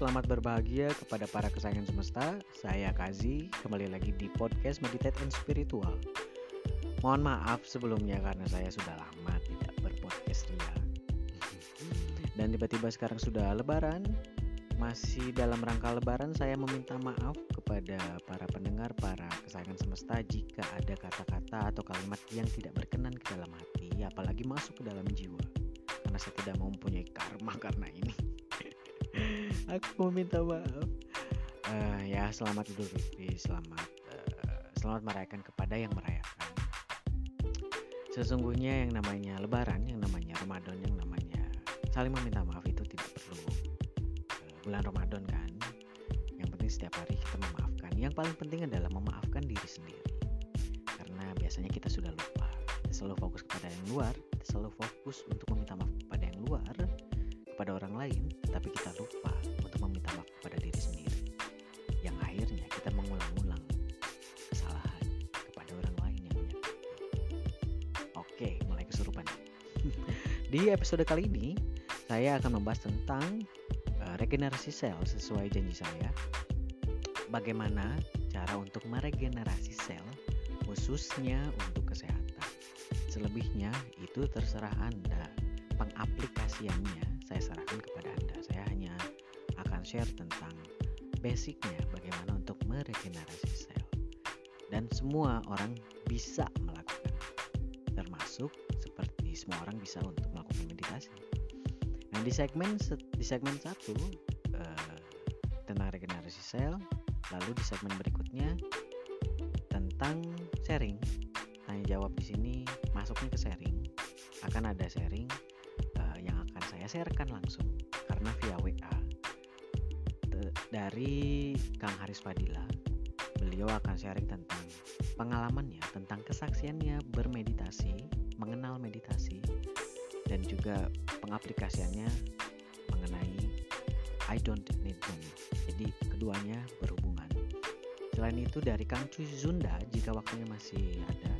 Selamat berbahagia kepada para kesayangan semesta. Saya Kazi, kembali lagi di podcast Meditate and Spiritual. Mohon maaf sebelumnya karena saya sudah lama tidak berpodcast ria. Dan tiba-tiba sekarang sudah lebaran. Masih dalam rangka lebaran saya meminta maaf kepada para pendengar, para kesayangan semesta jika ada kata-kata atau kalimat yang tidak berkenan ke dalam hati, apalagi masuk ke dalam jiwa. Karena saya tidak mempunyai karma karena ini aku meminta maaf. Uh, ya selamat Idul Fitri selamat uh, selamat merayakan kepada yang merayakan. Sesungguhnya yang namanya Lebaran yang namanya Ramadan yang namanya saling meminta maaf itu tidak perlu uh, bulan Ramadan kan? Yang penting setiap hari kita memaafkan. Yang paling penting adalah memaafkan diri sendiri. Karena biasanya kita sudah lupa. Kita selalu fokus kepada yang luar kita selalu fokus untuk meminta maaf kepada yang luar kepada orang lain tapi kita lupa untuk meminta maaf kepada diri sendiri. Yang akhirnya kita mengulang-ulang kesalahan kepada orang lain yang menyakiti oke mulai kesurupan. Di episode kali ini saya akan membahas tentang uh, regenerasi sel sesuai janji saya. Bagaimana cara untuk meregenerasi sel khususnya untuk kesehatan. Selebihnya itu terserah Anda pengaplikasiannya saya sarankan kepada Anda. Saya hanya akan share tentang basicnya bagaimana untuk meregenerasi sel. Dan semua orang bisa melakukan. Termasuk seperti semua orang bisa untuk melakukan meditasi. Nah, di segmen di segmen satu uh, tentang regenerasi sel, lalu di segmen berikutnya tentang sharing. Tanya jawab di sini masuknya ke sharing. Akan ada sharing sharekan langsung karena via WA dari Kang Haris Fadila. Beliau akan sharing tentang pengalamannya, tentang kesaksiannya bermeditasi, mengenal meditasi, dan juga pengaplikasiannya mengenai I don't need money. Jadi keduanya berhubungan. Selain itu dari Kang Cuy Zunda jika waktunya masih ada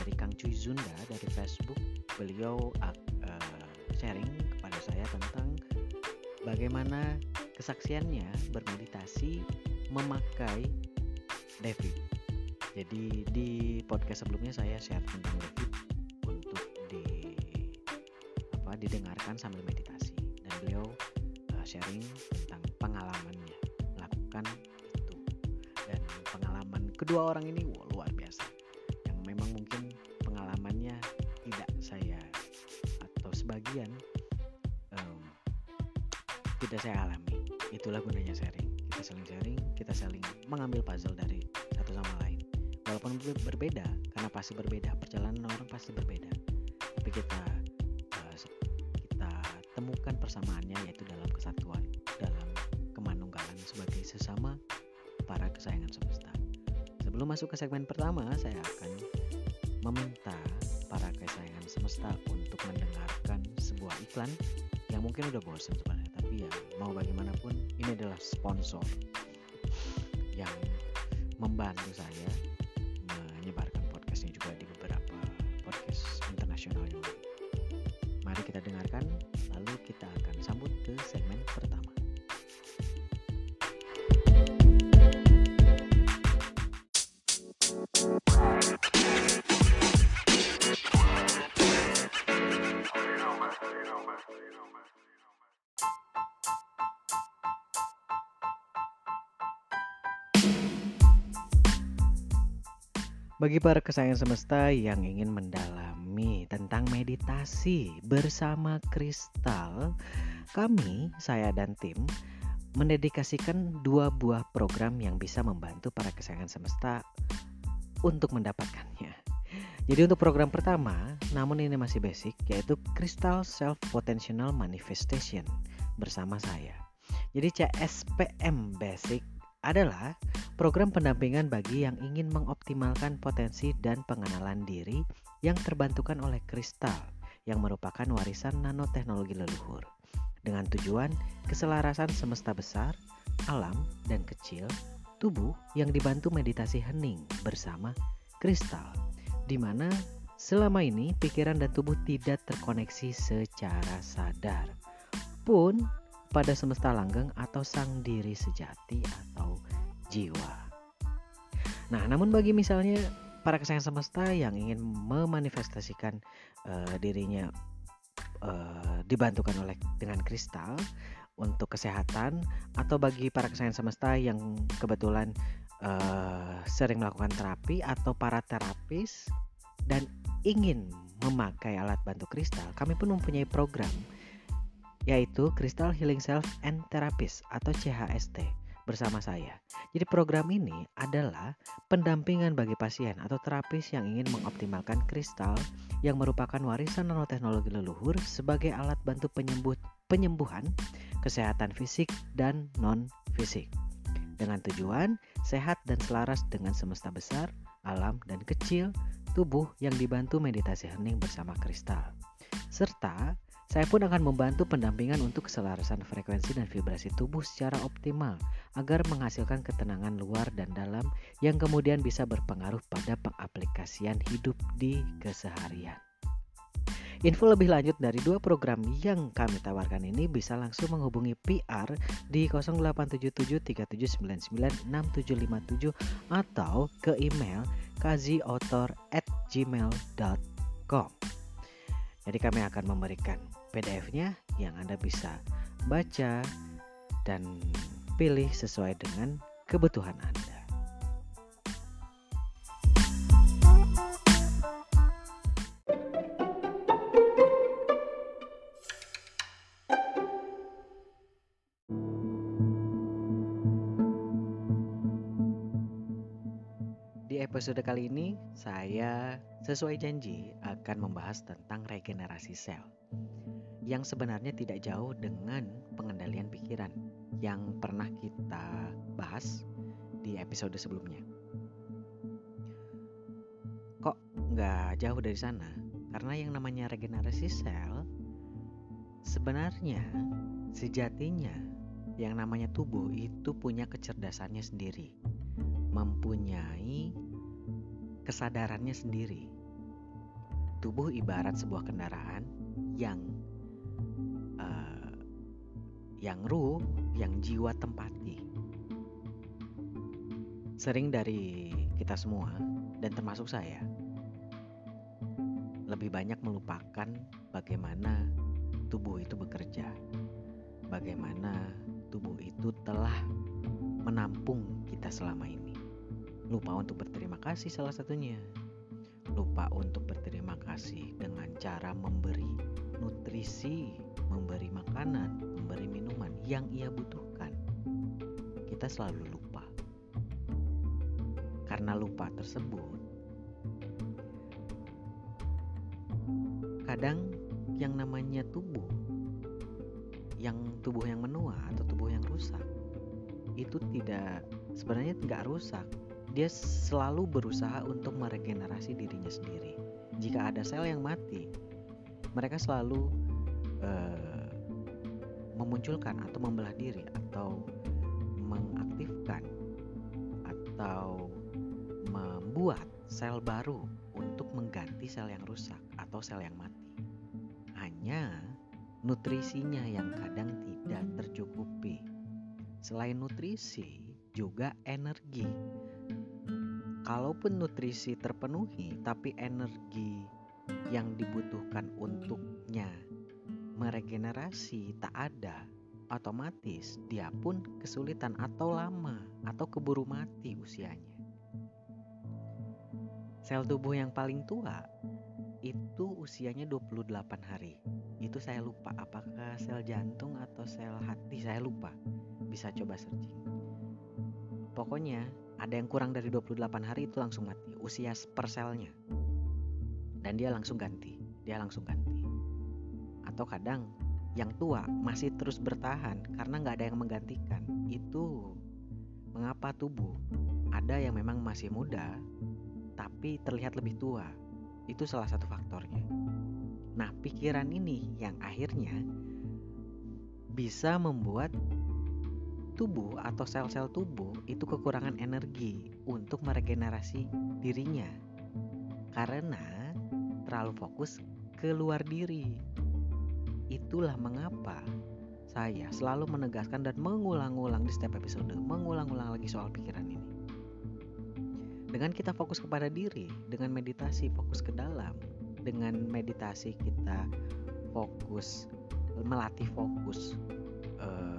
dari Kang Cuy Zunda dari Facebook beliau uh, sharing saya tentang bagaimana kesaksiannya bermeditasi memakai David. Jadi di podcast sebelumnya saya share tentang David untuk di apa didengarkan sambil meditasi. Dan beliau uh, sharing tentang pengalamannya. Melakukan itu. Dan pengalaman kedua orang ini pasti berbeda, perjalanan orang pasti berbeda. Tapi kita uh, kita temukan persamaannya yaitu dalam kesatuan, dalam kemanunggalan sebagai sesama para kesayangan semesta. Sebelum masuk ke segmen pertama, saya akan meminta para kesayangan semesta untuk mendengarkan sebuah iklan yang mungkin udah bosan sebenarnya tapi ya mau bagaimanapun ini adalah sponsor yang membantu saya Bagi para kesayangan semesta yang ingin mendalami tentang meditasi bersama kristal, kami, saya dan tim, mendedikasikan dua buah program yang bisa membantu para kesayangan semesta untuk mendapatkannya. Jadi untuk program pertama, namun ini masih basic, yaitu Crystal Self Potential Manifestation bersama saya. Jadi CSPM Basic adalah program pendampingan bagi yang ingin mengoptimalkan potensi dan pengenalan diri yang terbantukan oleh kristal yang merupakan warisan nanoteknologi leluhur dengan tujuan keselarasan semesta besar, alam, dan kecil, tubuh yang dibantu meditasi hening bersama kristal, di mana selama ini pikiran dan tubuh tidak terkoneksi secara sadar. Pun pada semesta langgeng atau sang diri sejati atau jiwa. Nah, namun bagi misalnya para kesayang semesta yang ingin memanifestasikan uh, dirinya uh, dibantukan oleh dengan kristal untuk kesehatan atau bagi para kesayang semesta yang kebetulan uh, sering melakukan terapi atau para terapis dan ingin memakai alat bantu kristal, kami pun mempunyai program yaitu Crystal Healing Self and Therapist atau CHST bersama saya. Jadi program ini adalah pendampingan bagi pasien atau terapis yang ingin mengoptimalkan kristal yang merupakan warisan nanoteknologi leluhur sebagai alat bantu penyembuh, penyembuhan kesehatan fisik dan non fisik. Dengan tujuan sehat dan selaras dengan semesta besar, alam dan kecil, tubuh yang dibantu meditasi hening bersama kristal. Serta saya pun akan membantu pendampingan untuk keselarasan frekuensi dan vibrasi tubuh secara optimal agar menghasilkan ketenangan luar dan dalam yang kemudian bisa berpengaruh pada pengaplikasian hidup di keseharian. Info lebih lanjut dari dua program yang kami tawarkan ini bisa langsung menghubungi PR di 087737996757 atau ke email kaziotor@gmail.com. Jadi kami akan memberikan PDF-nya yang Anda bisa baca dan pilih sesuai dengan kebutuhan Anda. Episode kali ini, saya sesuai janji akan membahas tentang regenerasi sel yang sebenarnya tidak jauh dengan pengendalian pikiran yang pernah kita bahas di episode sebelumnya. Kok nggak jauh dari sana? Karena yang namanya regenerasi sel sebenarnya sejatinya yang namanya tubuh itu punya kecerdasannya sendiri, mempunyai kesadarannya sendiri. Tubuh ibarat sebuah kendaraan yang yang ruh, yang jiwa tempati. Sering dari kita semua, dan termasuk saya, lebih banyak melupakan bagaimana tubuh itu bekerja, bagaimana tubuh itu telah menampung kita selama ini. Lupa untuk berterima kasih, salah satunya. Lupa untuk berterima kasih dengan cara memberi nutrisi, memberi makanan, memberi minuman yang ia butuhkan. Kita selalu lupa. Karena lupa tersebut, kadang yang namanya tubuh, yang tubuh yang menua atau tubuh yang rusak, itu tidak sebenarnya tidak rusak. Dia selalu berusaha untuk meregenerasi dirinya sendiri. Jika ada sel yang mati, mereka selalu uh, memunculkan atau membelah diri atau mengaktifkan atau membuat sel baru untuk mengganti sel yang rusak atau sel yang mati. Hanya nutrisinya yang kadang tidak tercukupi. Selain nutrisi, juga energi. Kalaupun nutrisi terpenuhi, tapi energi yang dibutuhkan untuknya meregenerasi tak ada, otomatis dia pun kesulitan atau lama atau keburu mati usianya. Sel tubuh yang paling tua itu usianya 28 hari. Itu saya lupa apakah sel jantung atau sel hati, saya lupa. Bisa coba searching. Pokoknya ada yang kurang dari 28 hari itu langsung mati, usia per selnya. Dan dia langsung ganti dia langsung ganti. Atau kadang yang tua masih terus bertahan karena nggak ada yang menggantikan. Itu mengapa tubuh? Ada yang memang masih muda tapi terlihat lebih tua. Itu salah satu faktornya. Nah pikiran ini yang akhirnya bisa membuat tubuh atau sel-sel tubuh itu kekurangan energi untuk meregenerasi dirinya karena terlalu fokus ke luar diri. Itulah mengapa saya selalu menegaskan dan mengulang-ulang di setiap episode, mengulang-ulang lagi soal pikiran ini. Dengan kita fokus kepada diri, dengan meditasi fokus ke dalam, dengan meditasi kita fokus melatih fokus eh,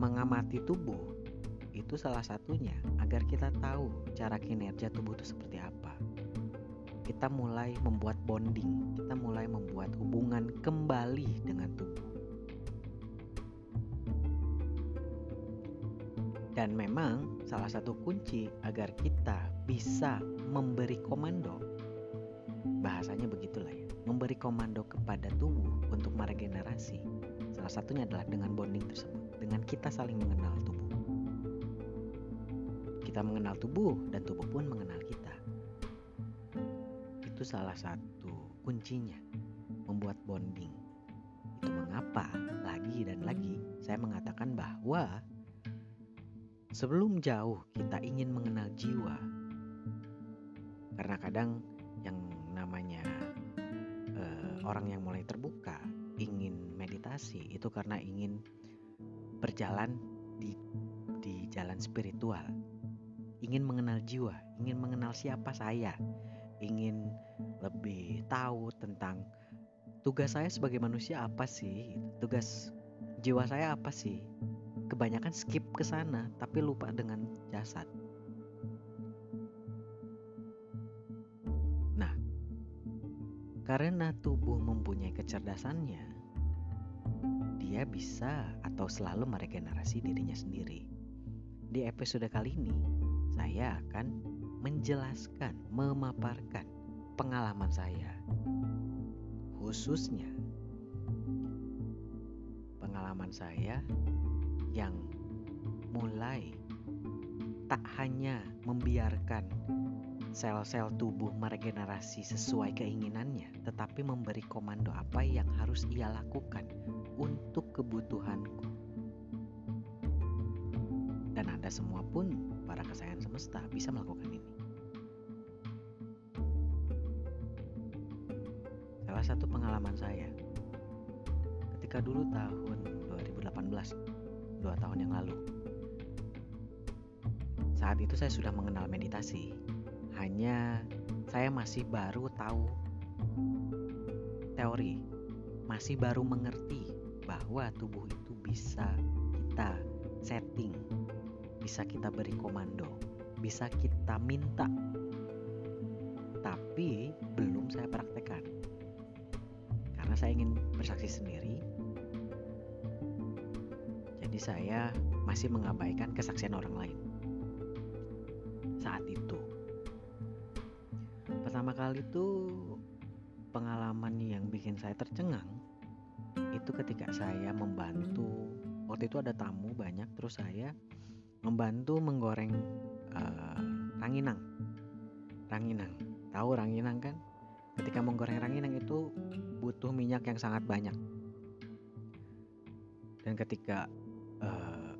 mengamati tubuh itu salah satunya agar kita tahu cara kinerja tubuh itu seperti apa. Kita mulai membuat bonding, kita mulai membuat hubungan kembali dengan tubuh. Dan memang salah satu kunci agar kita bisa memberi komando bahasanya begitulah ya memberi komando kepada tubuh untuk meregenerasi salah satunya adalah dengan bonding tersebut dengan kita saling mengenal tubuh kita mengenal tubuh dan tubuh pun mengenal kita itu salah satu kuncinya membuat bonding itu mengapa lagi dan lagi saya mengatakan bahwa Sebelum jauh kita ingin mengenal jiwa. Karena kadang yang namanya uh, orang yang mulai terbuka meditasi itu karena ingin berjalan di di jalan spiritual. Ingin mengenal jiwa, ingin mengenal siapa saya, ingin lebih tahu tentang tugas saya sebagai manusia apa sih? Tugas jiwa saya apa sih? kebanyakan skip ke sana tapi lupa dengan jasad. Nah, karena tubuh mempunyai kecerdasannya, dia bisa atau selalu meregenerasi dirinya sendiri. Di episode kali ini, saya akan menjelaskan, memaparkan pengalaman saya, khususnya pengalaman saya yang mulai tak hanya membiarkan sel-sel tubuh meregenerasi sesuai keinginannya, tetapi memberi komando apa yang harus ia lakukan untuk kebutuhanku. Dan Anda semua pun, para kesayangan semesta, bisa melakukan ini. Salah satu pengalaman saya ketika dulu tahun 2018 dua tahun yang lalu. Saat itu saya sudah mengenal meditasi, hanya saya masih baru tahu teori, masih baru mengerti bahwa tubuh itu bisa kita setting, bisa kita beri komando, bisa kita minta, tapi belum saya praktekkan. Karena saya ingin bersaksi sendiri. Saya masih mengabaikan kesaksian orang lain. Saat itu, pertama kali itu pengalaman yang bikin saya tercengang itu ketika saya membantu waktu itu ada tamu banyak terus saya membantu menggoreng uh, ranginang. Ranginang. Tahu ranginang kan? Ketika menggoreng ranginang itu butuh minyak yang sangat banyak. Dan ketika uh,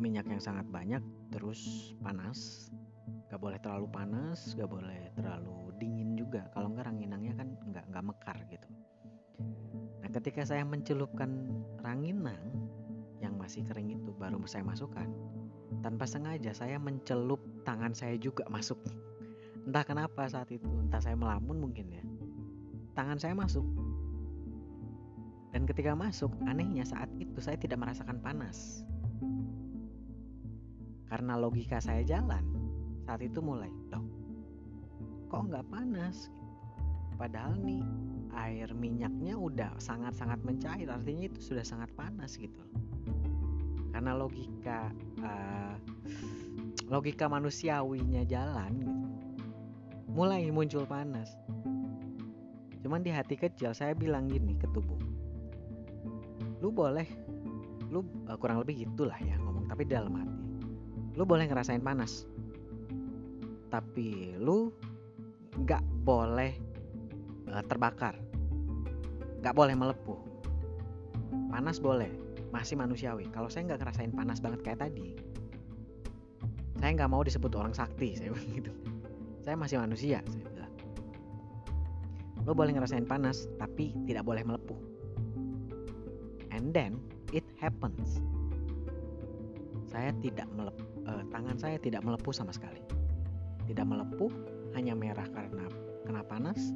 minyak yang sangat banyak terus panas gak boleh terlalu panas gak boleh terlalu dingin juga. Kalau enggak ranginangnya kan nggak nggak mekar gitu ketika saya mencelupkan ranginang yang masih kering itu baru saya masukkan tanpa sengaja saya mencelup tangan saya juga masuk entah kenapa saat itu entah saya melamun mungkin ya tangan saya masuk dan ketika masuk, anehnya saat itu saya tidak merasakan panas. Karena logika saya jalan, saat itu mulai, loh, kok nggak panas? Padahal nih air minyaknya udah sangat-sangat mencair, artinya itu sudah sangat panas gitu. Karena logika uh, logika manusiawinya jalan gitu. Mulai muncul panas. Cuman di hati kecil saya bilang gini ke tubuh lu boleh lu uh, kurang lebih gitulah ya ngomong tapi dalam hati lu boleh ngerasain panas tapi lu nggak boleh uh, terbakar nggak boleh melepuh. Panas boleh masih manusiawi. Kalau saya nggak ngerasain panas banget kayak tadi saya nggak mau disebut orang sakti saya bilang gitu. Saya masih manusia saya bilang. Lo boleh ngerasain panas tapi tidak boleh melepuh. And then it happens. Saya tidak melep, uh, tangan saya tidak melepuh sama sekali. Tidak melepuh, hanya merah karena kena panas,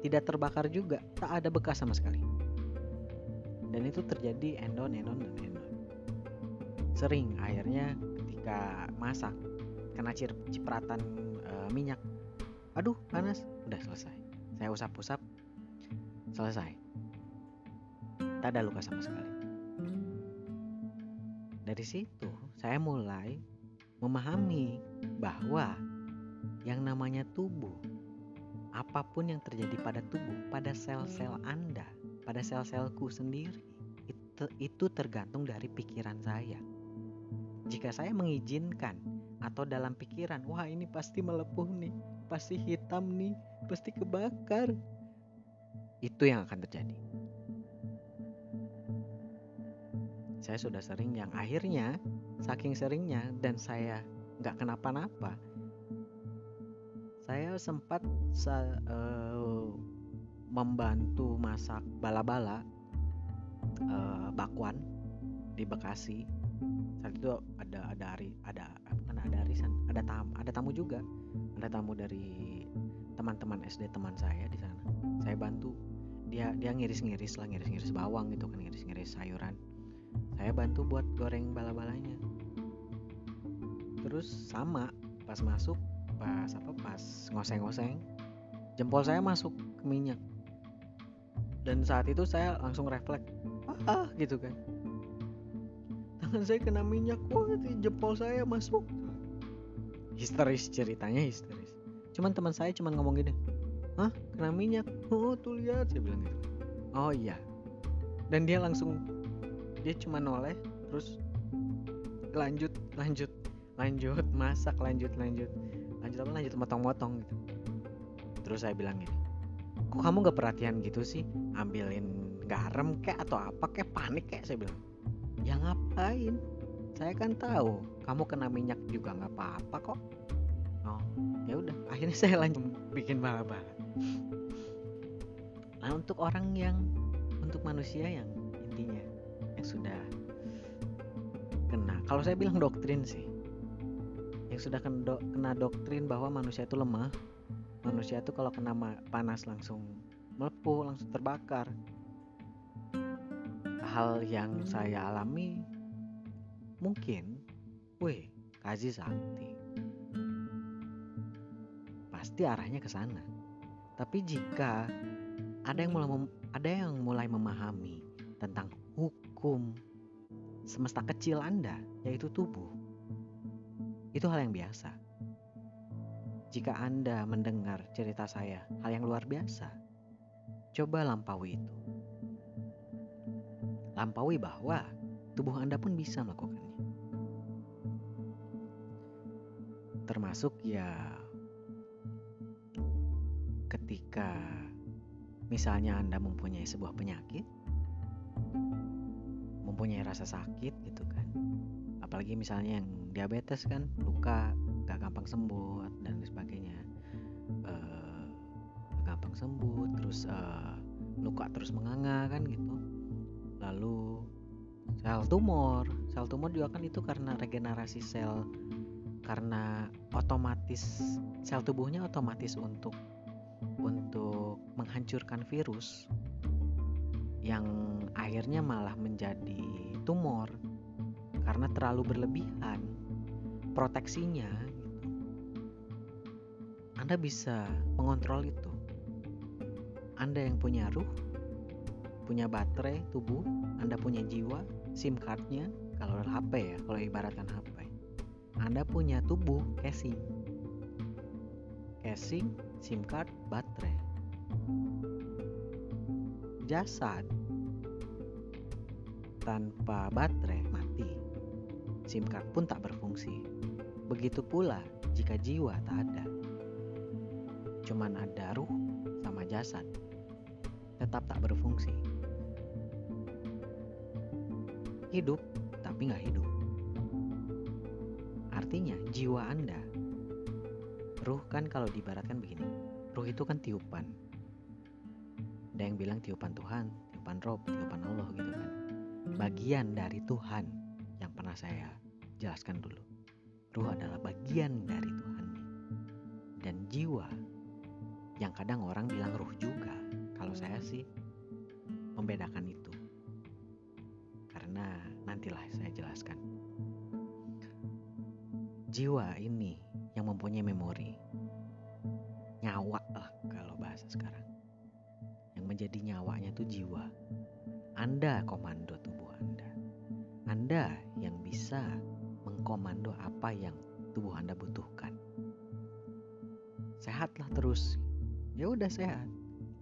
tidak terbakar juga, tak ada bekas sama sekali. Dan itu terjadi endon, endon, dan endon. Sering akhirnya ketika masak kena cipratan uh, minyak, aduh panas, udah selesai. Saya usap-usap, selesai. Tak ada luka sama sekali. Dari situ saya mulai memahami bahwa yang namanya tubuh apa pun yang terjadi pada tubuh, pada sel-sel Anda, pada sel-selku sendiri, itu, itu tergantung dari pikiran saya. Jika saya mengizinkan atau dalam pikiran, wah ini pasti melepuh nih, pasti hitam nih, pasti kebakar. Itu yang akan terjadi. Saya sudah sering yang akhirnya, saking seringnya dan saya nggak kenapa-napa, saya sempat sa uh, membantu masak bala-bala uh, bakwan di Bekasi. Saat itu ada ada hari ada bukan ada arisan ada tamu ada tamu juga. Ada tamu dari teman-teman SD teman saya di sana. Saya bantu. Dia dia ngiris-ngiris lah ngiris-ngiris bawang gitu kan ngiris-ngiris sayuran. Saya bantu buat goreng bala-balanya. Terus sama pas masuk pas apa pas ngoseng-ngoseng jempol saya masuk ke minyak. Dan saat itu saya langsung refleks. Ah gitu kan. Tangan saya kena minyak. Wah jempol saya masuk. Histeris ceritanya histeris. Cuman teman saya cuman ngomong gini Hah? Kena minyak? Oh tuh lihat saya bilang gitu. Oh iya. Dan dia langsung dia cuma noleh terus lanjut lanjut lanjut masak lanjut lanjut. Lanjut apa? Lanjut motong-motong gitu terus saya bilang gini kok kamu gak perhatian gitu sih? Ambilin garam kayak atau apa kayak panik kayak saya bilang. Ya ngapain? Saya kan tahu kamu kena minyak juga nggak apa-apa kok. Oh ya udah akhirnya saya lanjut bikin bala-bala nah untuk orang yang untuk manusia yang intinya yang sudah kena kalau saya bilang doktrin sih yang sudah kena doktrin bahwa manusia itu lemah manusia itu kalau kena panas langsung melepuh langsung terbakar. Hal yang saya alami mungkin weh kaji sakti. Pasti arahnya ke sana. Tapi jika ada yang mulai ada yang mulai memahami tentang hukum semesta kecil Anda yaitu tubuh itu hal yang biasa. Jika Anda mendengar cerita saya, hal yang luar biasa, coba lampaui itu. Lampaui bahwa tubuh Anda pun bisa melakukannya. Termasuk ya ketika misalnya Anda mempunyai sebuah penyakit, mempunyai rasa sakit gitu kan. Apalagi misalnya yang diabetes kan luka gak gampang sembuh sembuh terus uh, luka terus menganga kan gitu lalu sel tumor sel tumor juga kan itu karena regenerasi sel karena otomatis sel tubuhnya otomatis untuk untuk menghancurkan virus yang akhirnya malah menjadi tumor karena terlalu berlebihan proteksinya gitu. Anda bisa mengontrol itu. Anda yang punya ruh, punya baterai tubuh, Anda punya jiwa, SIM cardnya, kalau HP ya, kalau ibaratkan HP. Anda punya tubuh, casing. Casing, SIM card, baterai. Jasad tanpa baterai mati. SIM card pun tak berfungsi. Begitu pula jika jiwa tak ada. Cuman ada ruh sama jasad. Tetap tak berfungsi. Hidup tapi nggak hidup. Artinya jiwa Anda Ruh kan kalau dibaratkan begini Ruh itu kan tiupan Ada yang bilang tiupan Tuhan Tiupan roh, tiupan Allah gitu kan bagian dari Tuhan yang pernah saya jelaskan dulu. Ruh adalah bagian dari Tuhan. Dan jiwa yang kadang orang bilang ruh juga. Kalau saya sih membedakan itu. Karena nantilah saya jelaskan. Jiwa ini yang mempunyai memori. Nyawa lah kalau bahasa sekarang. Yang menjadi nyawanya itu jiwa. Anda komando tubuh Anda. Anda yang bisa mengkomando apa yang tubuh Anda butuhkan. Sehatlah terus. Ya udah sehat.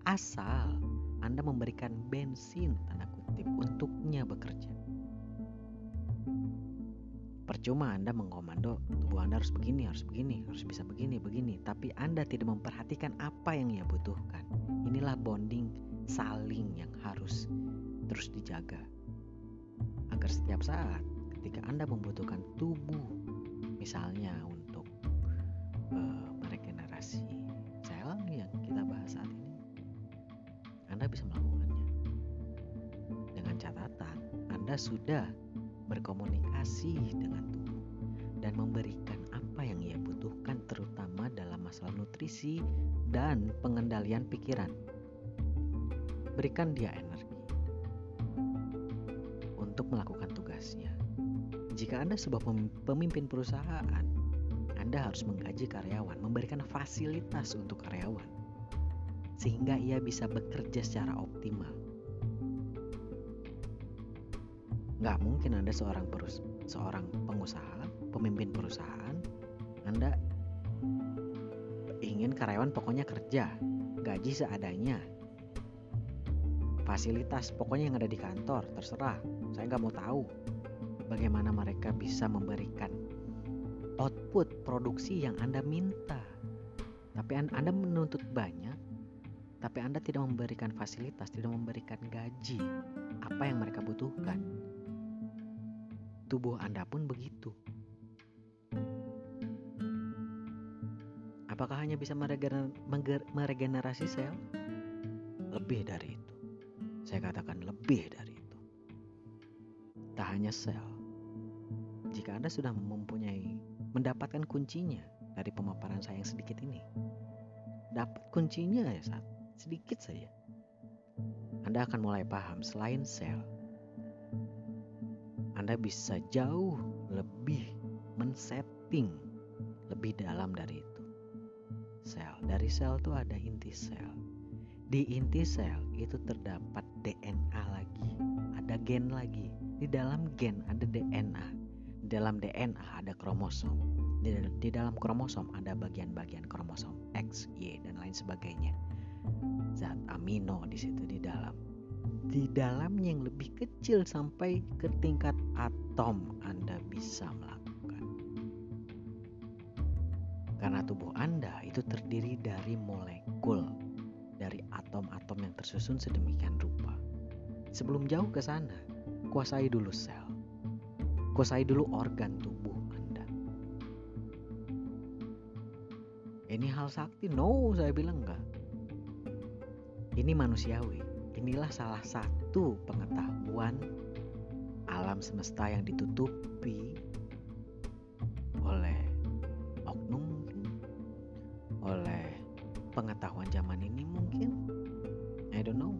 Asal Anda memberikan bensin tanda kutip untuknya bekerja. Percuma Anda mengkomando tubuh Anda harus begini, harus begini, harus bisa begini, begini, tapi Anda tidak memperhatikan apa yang ia butuhkan. Inilah bonding saling yang harus terus dijaga agar setiap saat ketika Anda membutuhkan tubuh misalnya untuk uh, sudah berkomunikasi dengan tubuh dan memberikan apa yang ia butuhkan terutama dalam masalah nutrisi dan pengendalian pikiran berikan dia energi untuk melakukan tugasnya. Jika Anda sebuah pemimpin perusahaan, Anda harus menggaji karyawan, memberikan fasilitas untuk karyawan, sehingga ia bisa bekerja secara optimal. Nggak mungkin Anda seorang perus seorang pengusaha, pemimpin perusahaan, Anda ingin karyawan pokoknya kerja, gaji seadanya, fasilitas pokoknya yang ada di kantor terserah. Saya nggak mau tahu bagaimana mereka bisa memberikan output produksi yang anda minta. Tapi anda menuntut banyak tapi anda tidak memberikan fasilitas tidak memberikan gaji. Apa yang mereka butuhkan tubuh anda pun begitu apakah hanya bisa meregenerasi sel lebih dari itu saya katakan lebih dari itu. Tak hanya sel. Jika Anda sudah mempunyai mendapatkan kuncinya dari pemaparan saya yang sedikit ini. Dapat kuncinya ya saat sedikit saja. Anda akan mulai paham selain sel. Anda bisa jauh lebih men-setting lebih dalam dari itu. Sel, dari sel itu ada inti sel. Di inti sel itu terdapat DNA lagi, ada gen lagi. Di dalam gen ada DNA. Di dalam DNA ada kromosom. Di, di dalam kromosom ada bagian-bagian kromosom X, Y dan lain sebagainya. Zat amino di situ di dalam. Di dalamnya yang lebih kecil sampai ke tingkat atom Anda bisa melakukan. Karena tubuh Anda itu terdiri dari molekul dari atom-atom yang tersusun sedemikian rupa. Sebelum jauh ke sana, kuasai dulu sel. Kuasai dulu organ tubuh Anda. Ini hal sakti? No, saya bilang enggak. Ini manusiawi. Inilah salah satu pengetahuan alam semesta yang ditutupi oleh oknum mungkin, oleh pengetahuan zaman ini mungkin. I don't know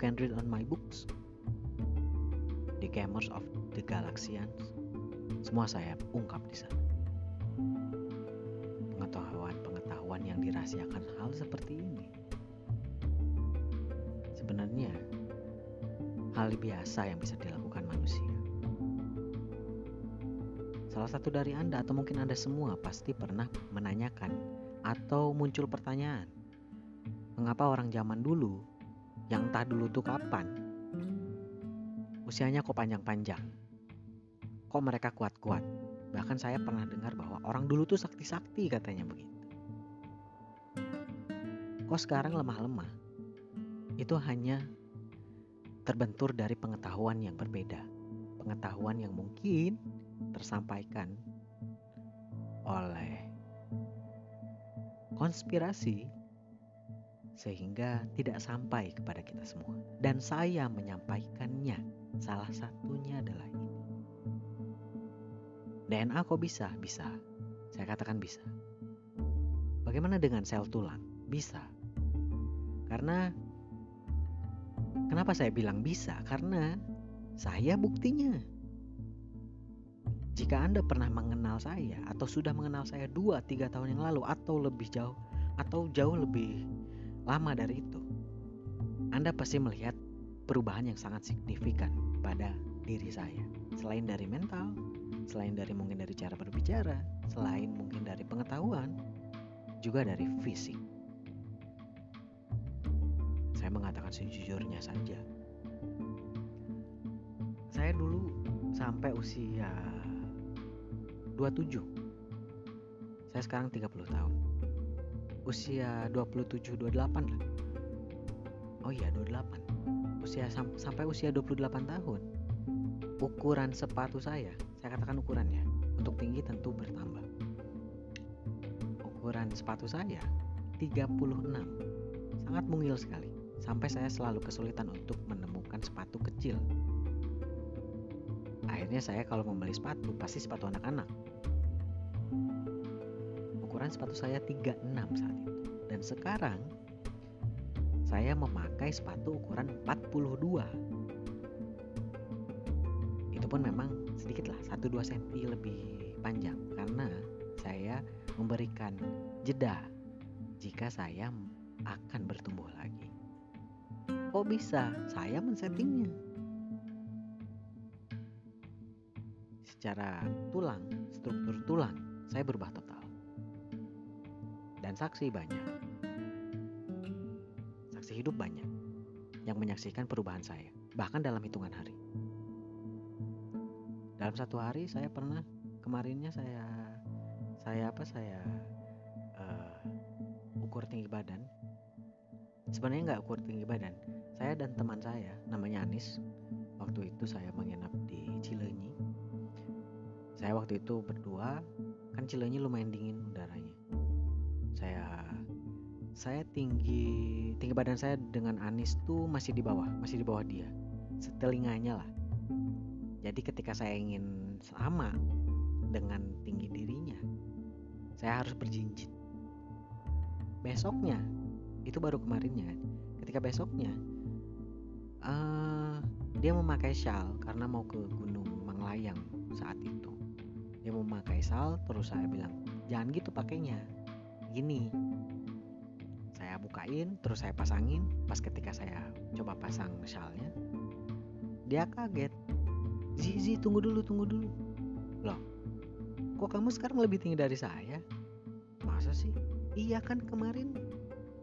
can read on my books. The Gamers of the Galaxians. Semua saya ungkap di sana. Pengetahuan-pengetahuan yang dirahasiakan hal seperti ini. Hal biasa yang bisa dilakukan manusia. Salah satu dari Anda atau mungkin Anda semua pasti pernah menanyakan atau muncul pertanyaan, mengapa orang zaman dulu yang entah dulu tuh kapan. Usianya kok panjang-panjang. Kok mereka kuat-kuat. Bahkan saya pernah dengar bahwa orang dulu tuh sakti-sakti katanya begitu. Kok sekarang lemah-lemah? Itu hanya terbentur dari pengetahuan yang berbeda. Pengetahuan yang mungkin tersampaikan oleh konspirasi sehingga tidak sampai kepada kita semua. Dan saya menyampaikannya. Salah satunya adalah ini. DNA kok bisa? Bisa. Saya katakan bisa. Bagaimana dengan sel tulang? Bisa. Karena kenapa saya bilang bisa? Karena saya buktinya. Jika Anda pernah mengenal saya atau sudah mengenal saya 2-3 tahun yang lalu atau lebih jauh atau jauh lebih lama dari itu, Anda pasti melihat perubahan yang sangat signifikan pada diri saya. Selain dari mental, selain dari mungkin dari cara berbicara, selain mungkin dari pengetahuan, juga dari fisik. Saya mengatakan sejujurnya saja, saya dulu sampai usia 27 saya sekarang 30 tahun. Usia 27 28 lah. Oh iya 28 usia sam sampai usia 28 tahun. Ukuran sepatu saya saya katakan ukurannya untuk tinggi tentu bertambah. Ukuran sepatu saya 36 sangat mungil sekali sampai saya selalu kesulitan untuk menemukan sepatu kecil. Akhirnya saya kalau membeli sepatu pasti sepatu anak-anak. Ukuran sepatu saya 36 saat itu. Dan sekarang saya memakai sepatu ukuran 42 itu pun memang sedikit lah 1-2 cm lebih panjang. Karena saya memberikan jeda jika saya akan bertumbuh lagi kok bisa saya men-settingnya secara tulang, struktur tulang, saya berubah total. Dan saksi banyak. Saksi hidup banyak yang menyaksikan perubahan saya, bahkan dalam hitungan hari. Dalam satu hari saya pernah kemarinnya saya saya apa saya uh, ukur tinggi badan. Sebenarnya nggak ukur tinggi badan. Saya dan teman saya namanya Anis. Waktu itu saya menginap di Cileunyi saya waktu itu berdua kan Cilenyi lumayan dingin udaranya. Saya saya tinggi tinggi badan saya dengan Anis tuh masih di bawah masih di bawah dia. Setelinganya lah. Jadi ketika saya ingin sama dengan tinggi dirinya saya harus berjinjit. Besoknya itu baru kemarinnya ketika besoknya uh, dia memakai shawl karena mau ke Gunung Manglayang saat itu. Dia mau pakai sal terus saya bilang jangan gitu pakainya. Gini saya bukain terus saya pasangin. Pas ketika saya coba pasang shalnya dia kaget. Zizi tunggu dulu tunggu dulu. Loh kok kamu sekarang lebih tinggi dari saya? Masa sih? Iya kan kemarin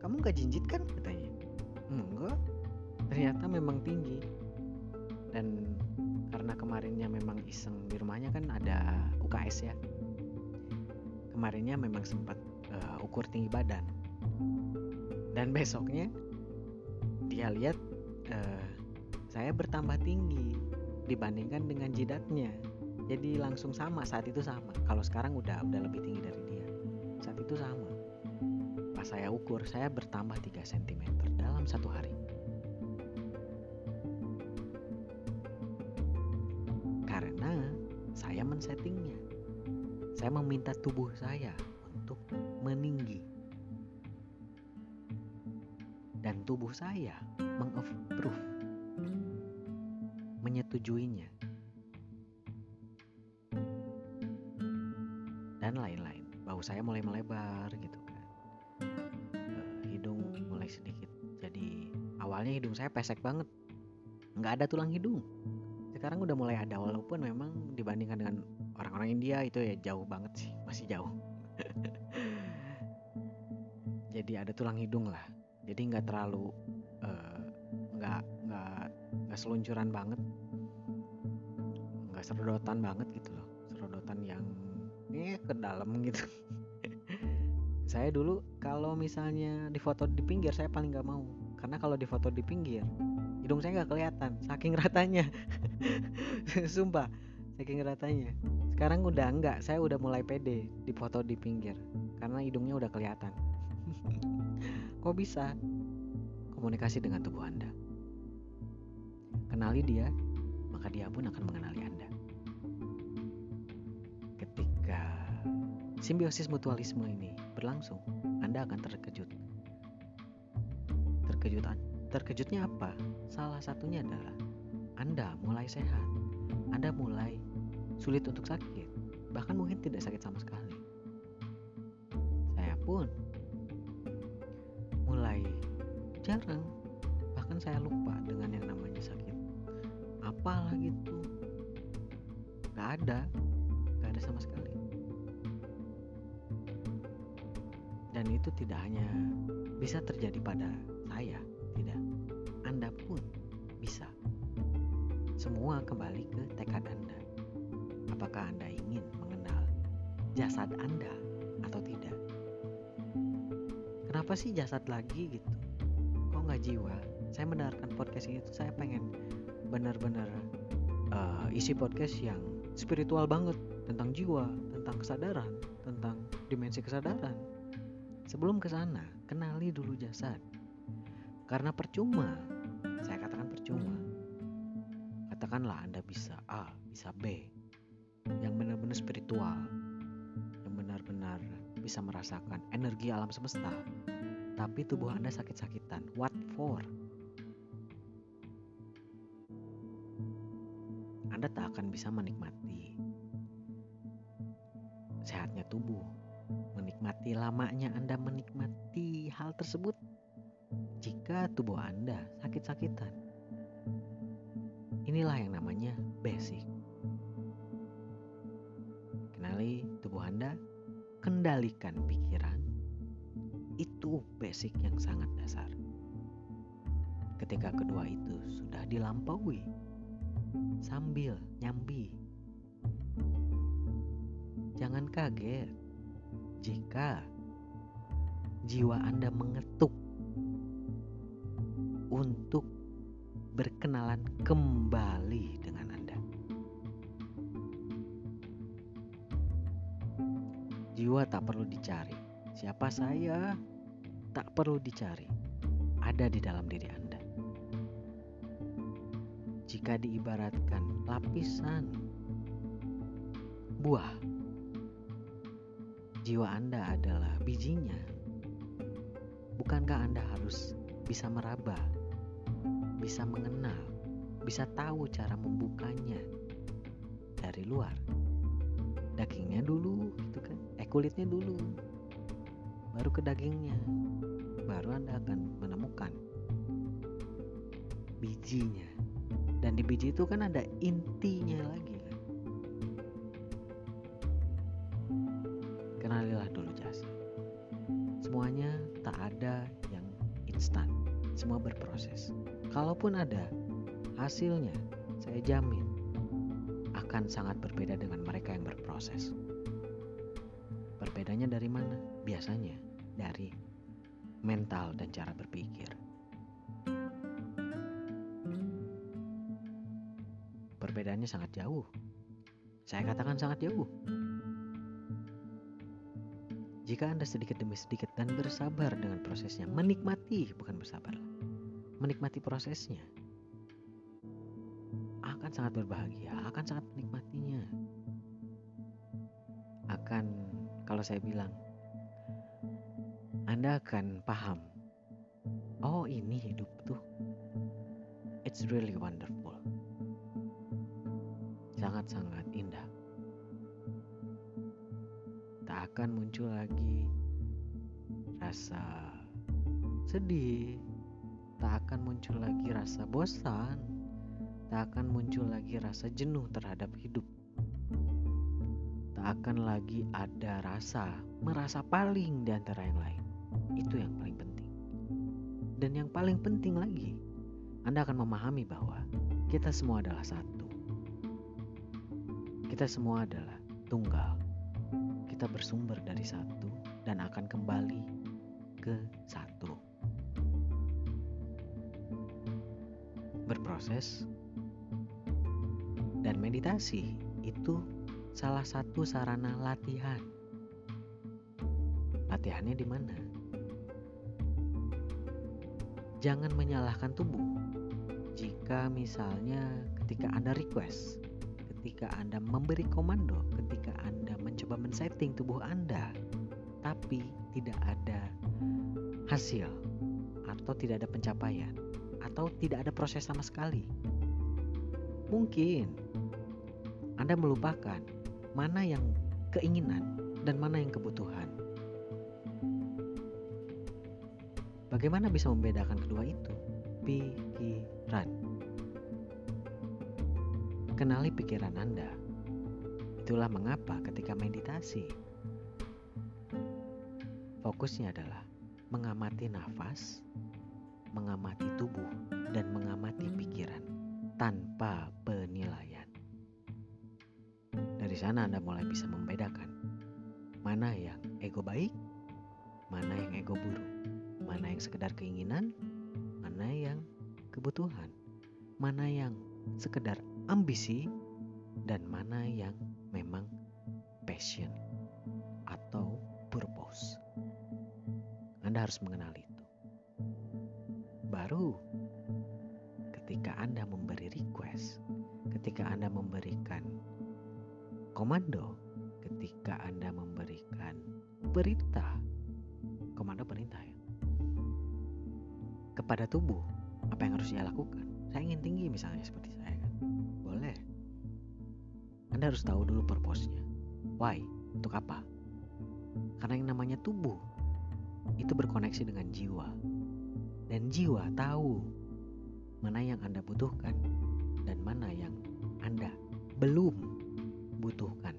kamu gak jinjit kan? katanya. Enggak ternyata memang tinggi. Dan karena kemarinnya memang iseng di rumahnya kan ada UKS ya. Kemarinnya memang sempat uh, ukur tinggi badan. Dan besoknya dia lihat uh, saya bertambah tinggi dibandingkan dengan jidatnya. Jadi langsung sama saat itu sama. Kalau sekarang udah udah lebih tinggi dari dia. Saat itu sama. Pas saya ukur saya bertambah 3 cm dalam satu hari men-settingnya. Saya meminta tubuh saya untuk meninggi. Dan tubuh saya mengapprove, menyetujuinya. Dan lain-lain. Bau saya mulai melebar gitu kan. Uh, hidung mulai sedikit jadi awalnya hidung saya pesek banget. Nggak ada tulang hidung sekarang udah mulai ada walaupun memang dibandingkan dengan orang-orang India itu ya jauh banget sih masih jauh. Jadi ada tulang hidung lah. Jadi nggak terlalu eh, nggak uh, nggak nggak seluncuran banget. Nggak serodotan banget gitu loh. Serodotan yang eh ke dalam gitu. Saya dulu kalau misalnya di foto di pinggir saya paling nggak mau karena kalau di foto di pinggir hidung saya nggak kelihatan saking ratanya sumpah saking ratanya sekarang udah enggak saya udah mulai pede di foto di pinggir karena hidungnya udah kelihatan kok bisa komunikasi dengan tubuh Anda. Kenali dia, maka dia pun akan mengenali Anda. Ketika simbiosis mutualisme ini berlangsung, Anda akan terkejut. Terkejut terkejutnya apa? Salah satunya adalah Anda mulai sehat. Anda mulai sulit untuk sakit, bahkan mungkin tidak sakit sama sekali. Saya pun podcast ini tuh saya pengen benar-benar uh, isi podcast yang spiritual banget tentang jiwa, tentang kesadaran, tentang dimensi kesadaran. Sebelum ke sana, kenali dulu jasad. Karena percuma, saya katakan percuma. Katakanlah Anda bisa A, bisa B, yang benar-benar spiritual, yang benar-benar bisa merasakan energi alam semesta, tapi tubuh Anda sakit-sakitan. What for? Bisa menikmati sehatnya tubuh, menikmati lamanya Anda menikmati hal tersebut jika tubuh Anda sakit-sakitan. Inilah yang namanya basic. Kenali tubuh Anda, kendalikan pikiran. Itu basic yang sangat dasar. Ketika kedua itu sudah dilampaui, sambil nyambi, jangan kaget jika jiwa Anda mengetuk untuk berkenalan kembali dengan Anda. Jiwa tak perlu dicari. Siapa saya? Tak perlu dicari. Ada di dalam diri Anda. Jika diibaratkan lapisan buah, jiwa Anda adalah bijinya. Bukankah Anda harus bisa meraba bisa mengenal, bisa tahu cara membukanya dari luar. Dagingnya dulu, gitu kan? Eh kulitnya dulu, baru ke dagingnya, baru anda akan menemukan bijinya. Di biji itu kan ada intinya lagi kan. Kenalilah dulu jasa. Semuanya tak ada yang instan, semua berproses. Kalaupun ada, hasilnya saya jamin akan sangat berbeda dengan mereka yang berproses. Berbedanya dari mana? Biasanya dari mental dan cara berpikir. Perbedaannya sangat jauh. Saya katakan sangat jauh. Jika Anda sedikit demi sedikit dan bersabar dengan prosesnya, menikmati, bukan bersabar, menikmati prosesnya akan sangat berbahagia, akan sangat menikmatinya. Akan kalau saya bilang Anda akan paham. Oh, ini hidup tuh. It's really wonderful. Sangat-sangat indah. Tak akan muncul lagi rasa sedih, tak akan muncul lagi rasa bosan, tak akan muncul lagi rasa jenuh terhadap hidup. Tak akan lagi ada rasa merasa paling di antara yang lain. Itu yang paling penting. Dan yang paling penting lagi, Anda akan memahami bahwa kita semua adalah satu. Kita semua adalah tunggal. Kita bersumber dari satu dan akan kembali ke satu. berproses dan meditasi itu salah satu sarana latihan. Latihannya di mana? jangan menyalahkan tubuh. Jika misalnya ketika Anda request, ketika Anda memberi komando, ketika Anda mencoba men-setting tubuh Anda, tapi tidak ada hasil atau tidak ada pencapaian atau tidak ada proses sama sekali. Mungkin Anda melupakan mana yang keinginan dan mana yang kebutuhan. Bagaimana bisa membedakan kedua itu? Pikiran. Kenali pikiran Anda. Itulah mengapa ketika meditasi, fokusnya adalah mengamati nafas, mengamati tubuh, dan mengamati pikiran tanpa penilaian. Dari sana Anda mulai bisa membedakan mana yang ego baik, mana yang ego buruk mana yang sekedar keinginan, mana yang kebutuhan, mana yang sekedar ambisi, dan mana yang memang passion atau purpose. Anda harus mengenal itu. Baru ketika Anda memberi request, ketika Anda memberikan komando, ketika Anda memberikan perintah, komando perintah ya kepada tubuh apa yang harus dia lakukan saya ingin tinggi misalnya seperti saya boleh. Anda harus tahu dulu purpose-nya. Why? Untuk apa? Karena yang namanya tubuh itu berkoneksi dengan jiwa. Dan jiwa tahu mana yang anda butuhkan dan mana yang anda belum butuhkan.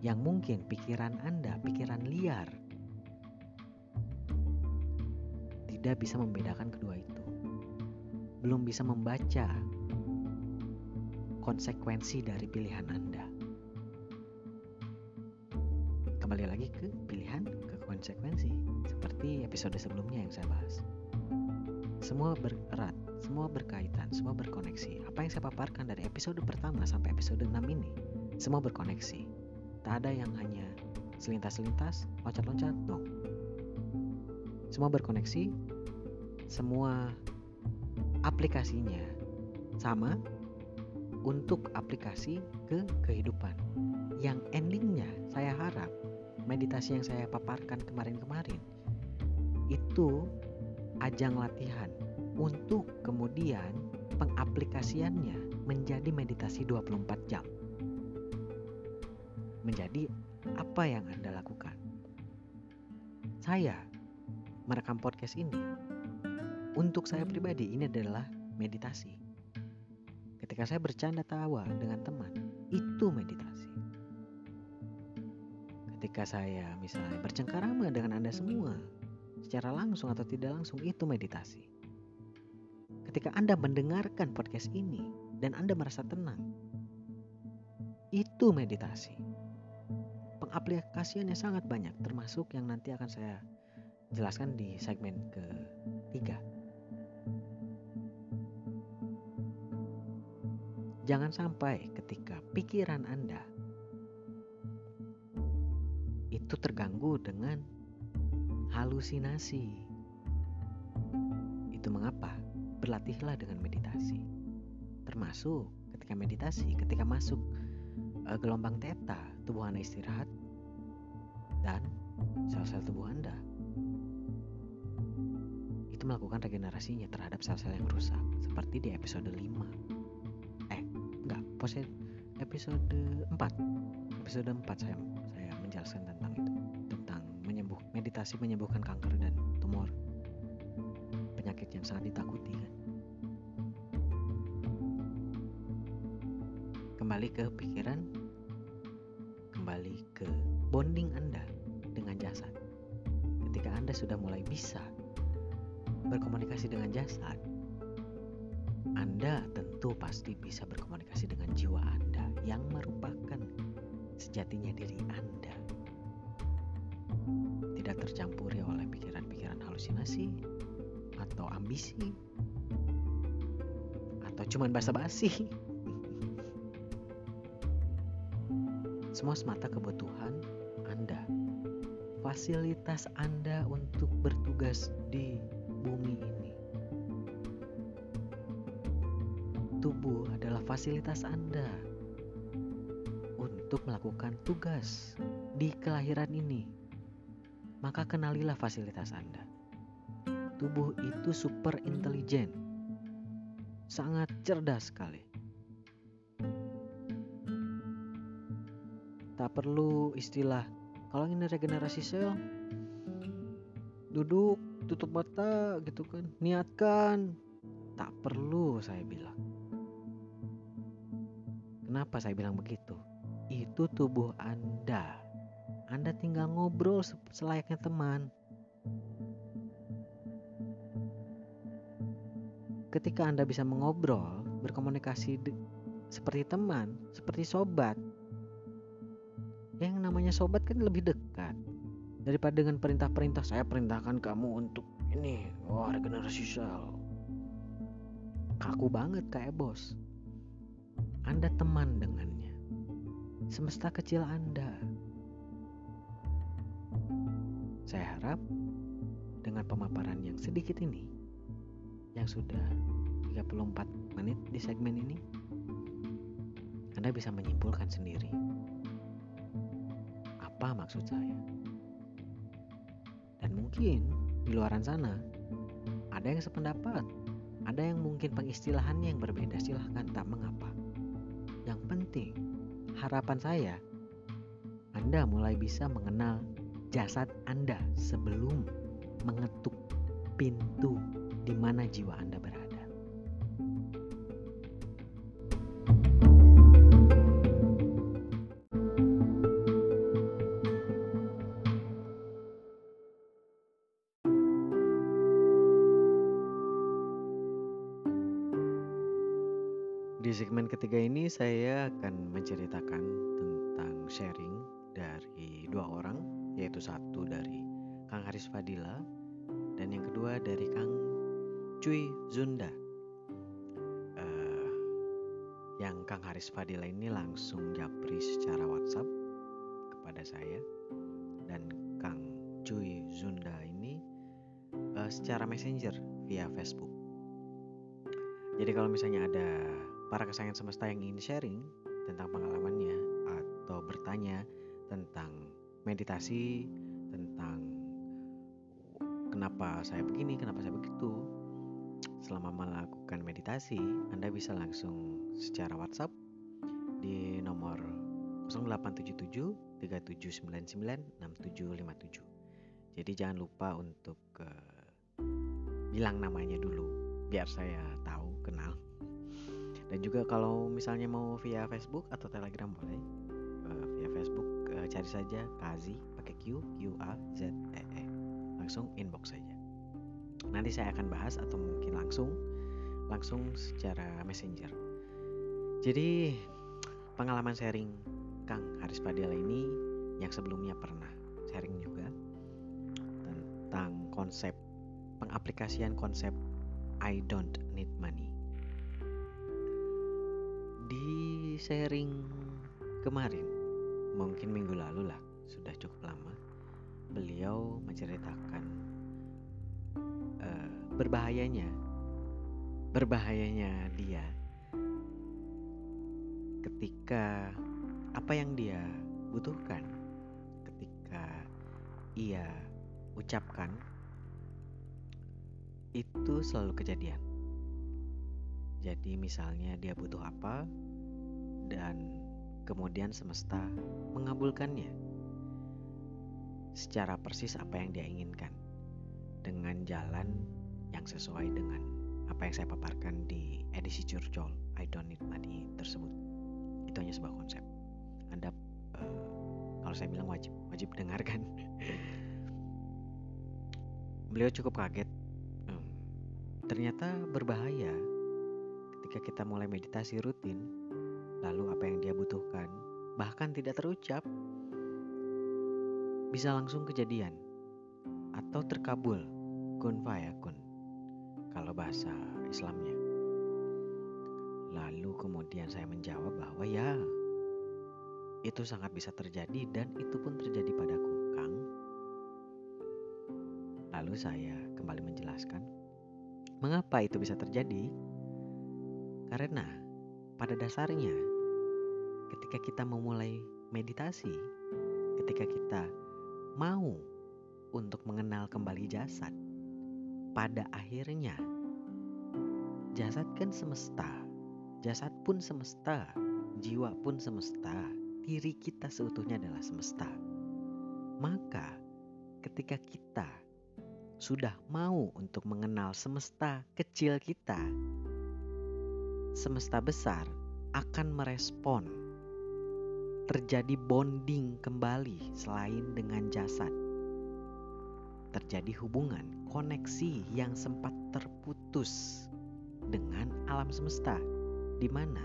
Yang mungkin pikiran anda pikiran liar tidak bisa membedakan kedua itu. Belum bisa membaca konsekuensi dari pilihan Anda. Kembali lagi ke pilihan, ke konsekuensi, seperti episode sebelumnya yang saya bahas. Semua bererat, semua berkaitan, semua berkoneksi. Apa yang saya paparkan dari episode pertama sampai episode 6 ini, semua berkoneksi. Tak ada yang hanya selintas-selintas, loncat-loncat, no. Semua berkoneksi, semua aplikasinya sama untuk aplikasi ke kehidupan. Yang endingnya saya harap meditasi yang saya paparkan kemarin-kemarin itu ajang latihan untuk kemudian pengaplikasiannya menjadi meditasi 24 jam. Menjadi apa yang Anda lakukan? Saya merekam podcast ini untuk saya pribadi ini adalah meditasi. Ketika saya bercanda tawa dengan teman, itu meditasi. Ketika saya misalnya bercengkarama dengan Anda semua, secara langsung atau tidak langsung itu meditasi. Ketika Anda mendengarkan podcast ini dan Anda merasa tenang, itu meditasi. Pengaplikasiannya sangat banyak, termasuk yang nanti akan saya jelaskan di segmen ketiga. Jangan sampai ketika pikiran Anda itu terganggu dengan halusinasi. Itu mengapa berlatihlah dengan meditasi. Termasuk ketika meditasi, ketika masuk uh, gelombang teta, tubuh Anda istirahat dan sel-sel tubuh Anda itu melakukan regenerasinya terhadap sel-sel yang rusak seperti di episode 5 episode 4 episode 4 saya saya menjelaskan tentang itu. Tentang menyembuh meditasi menyembuhkan kanker dan tumor. Penyakit yang sangat ditakuti kan? Kembali ke pikiran kembali ke bonding Anda dengan jasad. Ketika Anda sudah mulai bisa berkomunikasi dengan jasad anda tentu pasti bisa berkomunikasi dengan jiwa Anda yang merupakan sejatinya diri Anda. Tidak tercampuri oleh pikiran-pikiran halusinasi atau ambisi atau cuman basa-basi. Semua semata kebutuhan Anda. Fasilitas Anda untuk bertugas di bumi fasilitas Anda untuk melakukan tugas di kelahiran ini. Maka kenalilah fasilitas Anda. Tubuh itu super intelijen. Sangat cerdas sekali. Tak perlu istilah kalau ini regenerasi sel duduk tutup mata gitu kan niatkan tak perlu saya bilang kenapa saya bilang begitu? Itu tubuh anda. Anda tinggal ngobrol selayaknya teman. Ketika anda bisa mengobrol berkomunikasi seperti teman seperti sobat yang namanya sobat kan lebih dekat daripada dengan perintah-perintah saya perintahkan kamu untuk ini wah regenerasi sel. Kaku banget kayak bos anda teman dengannya. Semesta kecil anda. Saya harap dengan pemaparan yang sedikit ini yang sudah 34 menit di segmen ini Anda bisa menyimpulkan sendiri apa maksud saya. Mungkin di luaran sana ada yang sependapat, ada yang mungkin pengistilahannya yang berbeda, silahkan tak mengapa. Penting, harapan saya, Anda mulai bisa mengenal jasad Anda sebelum mengetuk pintu di mana jiwa Anda menceritakan tentang sharing dari dua orang, yaitu satu dari Kang Haris Fadila dan yang kedua dari Kang Cuy Zunda. Uh, yang Kang Haris Fadila ini langsung japri secara WhatsApp kepada saya dan Kang Cuy Zunda ini uh, secara Messenger via Facebook. Jadi kalau misalnya ada para kesayangan semesta yang ingin sharing tentang pengalamannya atau bertanya tentang meditasi, tentang kenapa saya begini, kenapa saya begitu. Selama melakukan meditasi, Anda bisa langsung secara WhatsApp di nomor 0877 3799 6757. Jadi jangan lupa untuk uh, bilang namanya dulu biar saya dan juga kalau misalnya mau via Facebook atau Telegram boleh. Uh, via Facebook uh, cari saja Kazi pakai Q Q A Z E E. Langsung inbox saja. Nanti saya akan bahas atau mungkin langsung langsung secara messenger. Jadi pengalaman sharing Kang Haris Padilla ini yang sebelumnya pernah sharing juga tentang konsep pengaplikasian konsep I don't need money sharing kemarin, mungkin minggu lalu lah, sudah cukup lama, beliau menceritakan uh, berbahayanya, berbahayanya dia ketika apa yang dia butuhkan, ketika ia ucapkan itu selalu kejadian. Jadi misalnya dia butuh apa kemudian semesta mengabulkannya. Secara persis apa yang dia inginkan dengan jalan yang sesuai dengan apa yang saya paparkan di edisi curcol I don't need money tersebut. Itu hanya sebuah konsep. Anda uh, kalau saya bilang wajib wajib dengarkan. Beliau cukup kaget. Hmm, ternyata berbahaya ketika kita mulai meditasi rutin, lalu apa yang dia butuhkan, bahkan tidak terucap, bisa langsung kejadian atau terkabul kun fayakun kalau bahasa Islamnya. Lalu kemudian saya menjawab bahwa ya itu sangat bisa terjadi dan itu pun terjadi padaku, Kang. Lalu saya kembali menjelaskan mengapa itu bisa terjadi. Karena pada dasarnya ketika kita memulai meditasi, ketika kita mau untuk mengenal kembali jasad, pada akhirnya jasad kan semesta, jasad pun semesta, jiwa pun semesta, diri kita seutuhnya adalah semesta. Maka ketika kita sudah mau untuk mengenal semesta kecil kita, semesta besar akan merespon. Terjadi bonding kembali selain dengan jasad. Terjadi hubungan, koneksi yang sempat terputus dengan alam semesta, di mana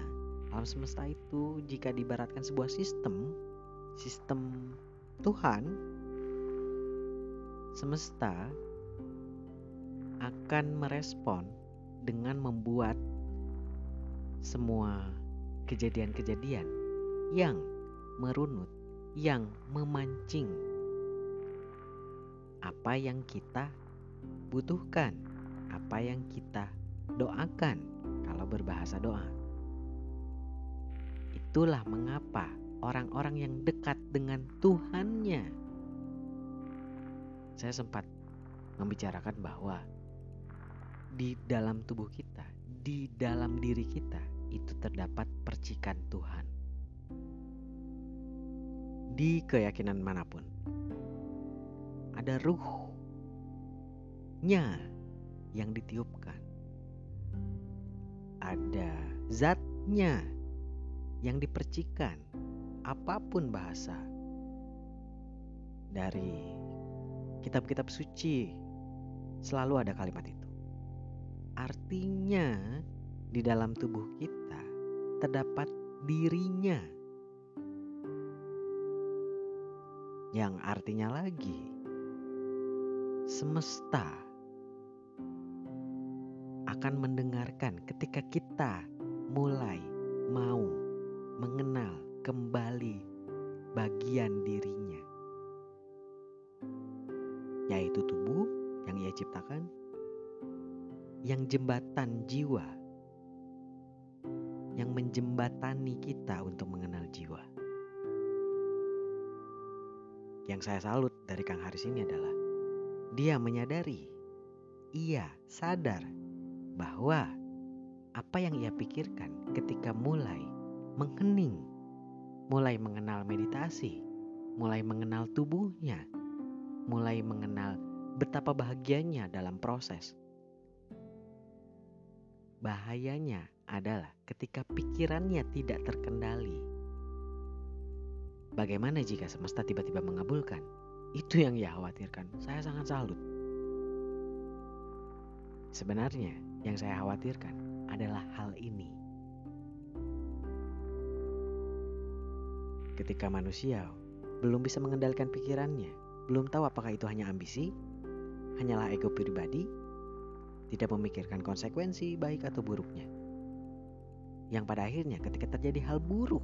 alam semesta itu jika dibaratkan sebuah sistem, sistem Tuhan, semesta akan merespon dengan membuat semua kejadian-kejadian yang merunut, yang memancing apa yang kita butuhkan, apa yang kita doakan kalau berbahasa doa. Itulah mengapa orang-orang yang dekat dengan Tuhannya. Saya sempat membicarakan bahwa di dalam tubuh kita, di dalam diri kita itu terdapat percikan Tuhan. Di keyakinan mana pun, ada ruhnya yang ditiupkan. Ada zatnya yang dipercikan. Apa pun bahasa dari kitab-kitab suci selalu ada kalimat itu. Artinya di dalam tubuh kita terdapat dirinya. Yang artinya lagi semesta akan mendengarkan ketika kita mulai mau mengenal kembali bagian dirinya, yaitu tubuh yang ia ciptakan, yang jembatan jiwa, yang menjembatani kita untuk mengenal jiwa. Yang saya salut dari Kang Haris ini adalah dia menyadari, ia sadar bahwa apa yang ia pikirkan ketika mulai menghening, mulai mengenal meditasi, mulai mengenal tubuhnya, mulai mengenal betapa bahagianya dalam proses. Bahayanya adalah ketika pikirannya tidak terkendali. Bagaimana jika semesta tiba-tiba mengabulkan? Itu yang ia khawatirkan. Saya sangat salut. Sebenarnya, yang saya khawatirkan adalah hal ini. Ketika manusia belum bisa mengendalikan pikirannya, belum tahu apakah itu hanya ambisi, hanyalah ego pribadi, tidak memikirkan konsekuensi baik atau buruknya. Yang pada akhirnya ketika terjadi hal buruk,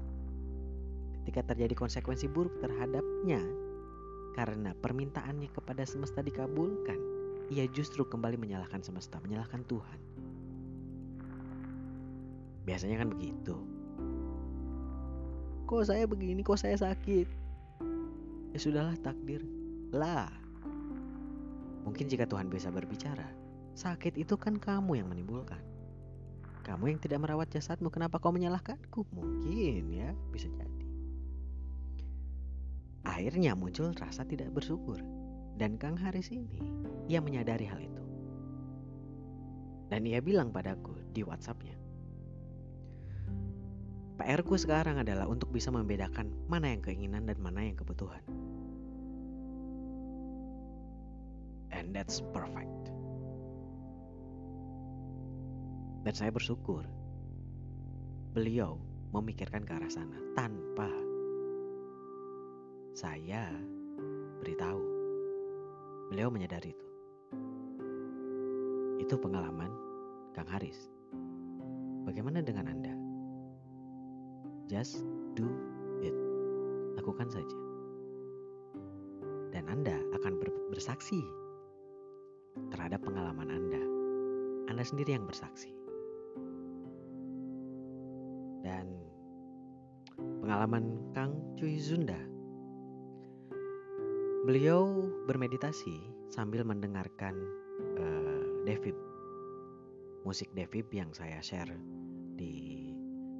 ketika terjadi konsekuensi buruk terhadapnya karena permintaannya kepada semesta dikabulkan, ia justru kembali menyalahkan semesta, menyalahkan Tuhan. Biasanya kan begitu. Kok saya begini, kok saya sakit? Ya sudahlah takdir. Lah. Mungkin jika Tuhan bisa berbicara, sakit itu kan kamu yang menimbulkan. Kamu yang tidak merawat jasadmu, kenapa kau menyalahkanku? Mungkin ya, bisa jadi. Akhirnya muncul rasa tidak bersyukur. Dan Kang Haris ini, ia menyadari hal itu. Dan ia bilang padaku di WhatsAppnya, PR ku sekarang adalah untuk bisa membedakan mana yang keinginan dan mana yang kebutuhan. And that's perfect. Dan saya bersyukur beliau memikirkan ke arah sana tanpa saya beritahu. Beliau menyadari itu. Itu pengalaman Kang Haris. Bagaimana dengan Anda? Just do it. Lakukan saja. Dan Anda akan ber bersaksi terhadap pengalaman Anda. Anda sendiri yang bersaksi. Pengalaman Kang Cui Zunda. Beliau bermeditasi sambil mendengarkan uh, Devip, musik Devip yang saya share di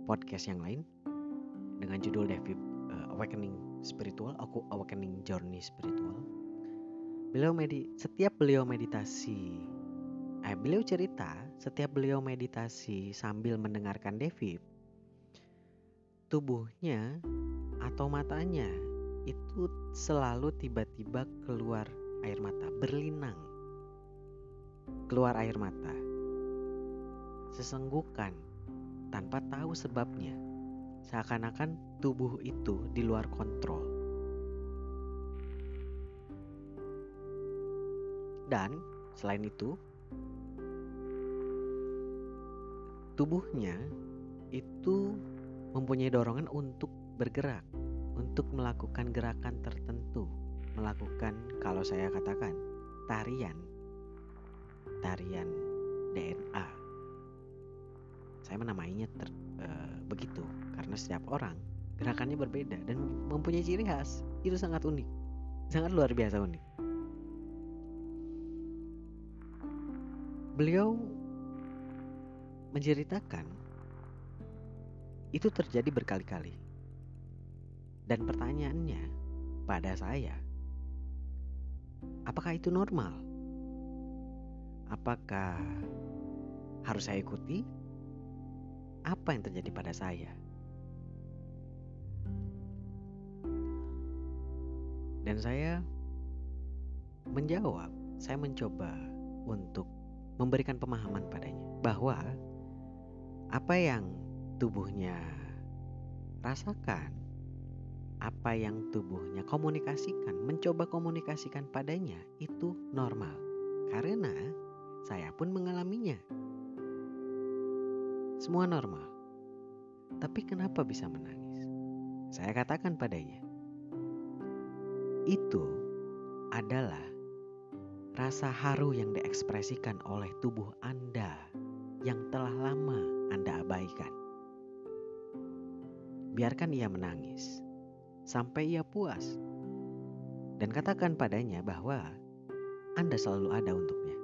podcast yang lain dengan judul Devip uh, Awakening Spiritual, aku Awakening Journey Spiritual. Beliau medi setiap beliau meditasi eh beliau cerita setiap beliau meditasi sambil mendengarkan Devip tubuhnya atau matanya itu selalu tiba-tiba keluar air mata, berlinang. Keluar air mata. Sesenggukan tanpa tahu sebabnya. Seakan-akan tubuh itu di luar kontrol. Dan selain itu, tubuhnya itu mempunyai dorongan untuk bergerak, untuk melakukan gerakan tertentu, melakukan kalau saya katakan tarian, tarian DNA. Saya menamainya ter, e, begitu karena setiap orang gerakannya berbeda dan mempunyai ciri khas. Itu sangat unik, sangat luar biasa unik. Beliau menceritakan itu terjadi berkali-kali. Dan pertanyaannya pada saya, apakah itu normal? Apakah harus saya ikuti? Apa yang terjadi pada saya? Dan saya menjawab, saya mencoba untuk memberikan pemahaman padanya bahwa apa yang tubuhnya rasakan, apa yang tubuhnya komunikasikan, mencoba komunikasikan padanya itu normal. Karena saya pun mengalaminya. Semua normal. Tapi kenapa bisa menangis? Saya katakan padanya. Itu adalah rasa haru yang diekspresikan oleh tubuh Anda yang telah lama Anda abaikan. Biarkan ia menangis sampai ia puas. Dan katakan padanya bahwa Anda selalu ada untuknya.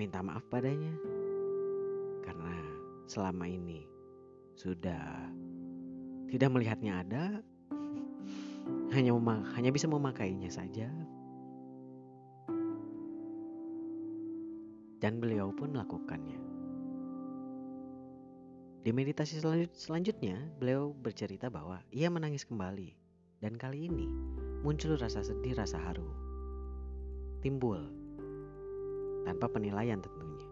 Minta maaf padanya karena selama ini sudah tidak melihatnya ada, hanya hanya bisa memakainya saja. Dan beliau pun melakukannya. Di meditasi selanjutnya, beliau bercerita bahwa ia menangis kembali, dan kali ini muncul rasa sedih, rasa haru. Timbul tanpa penilaian tentunya.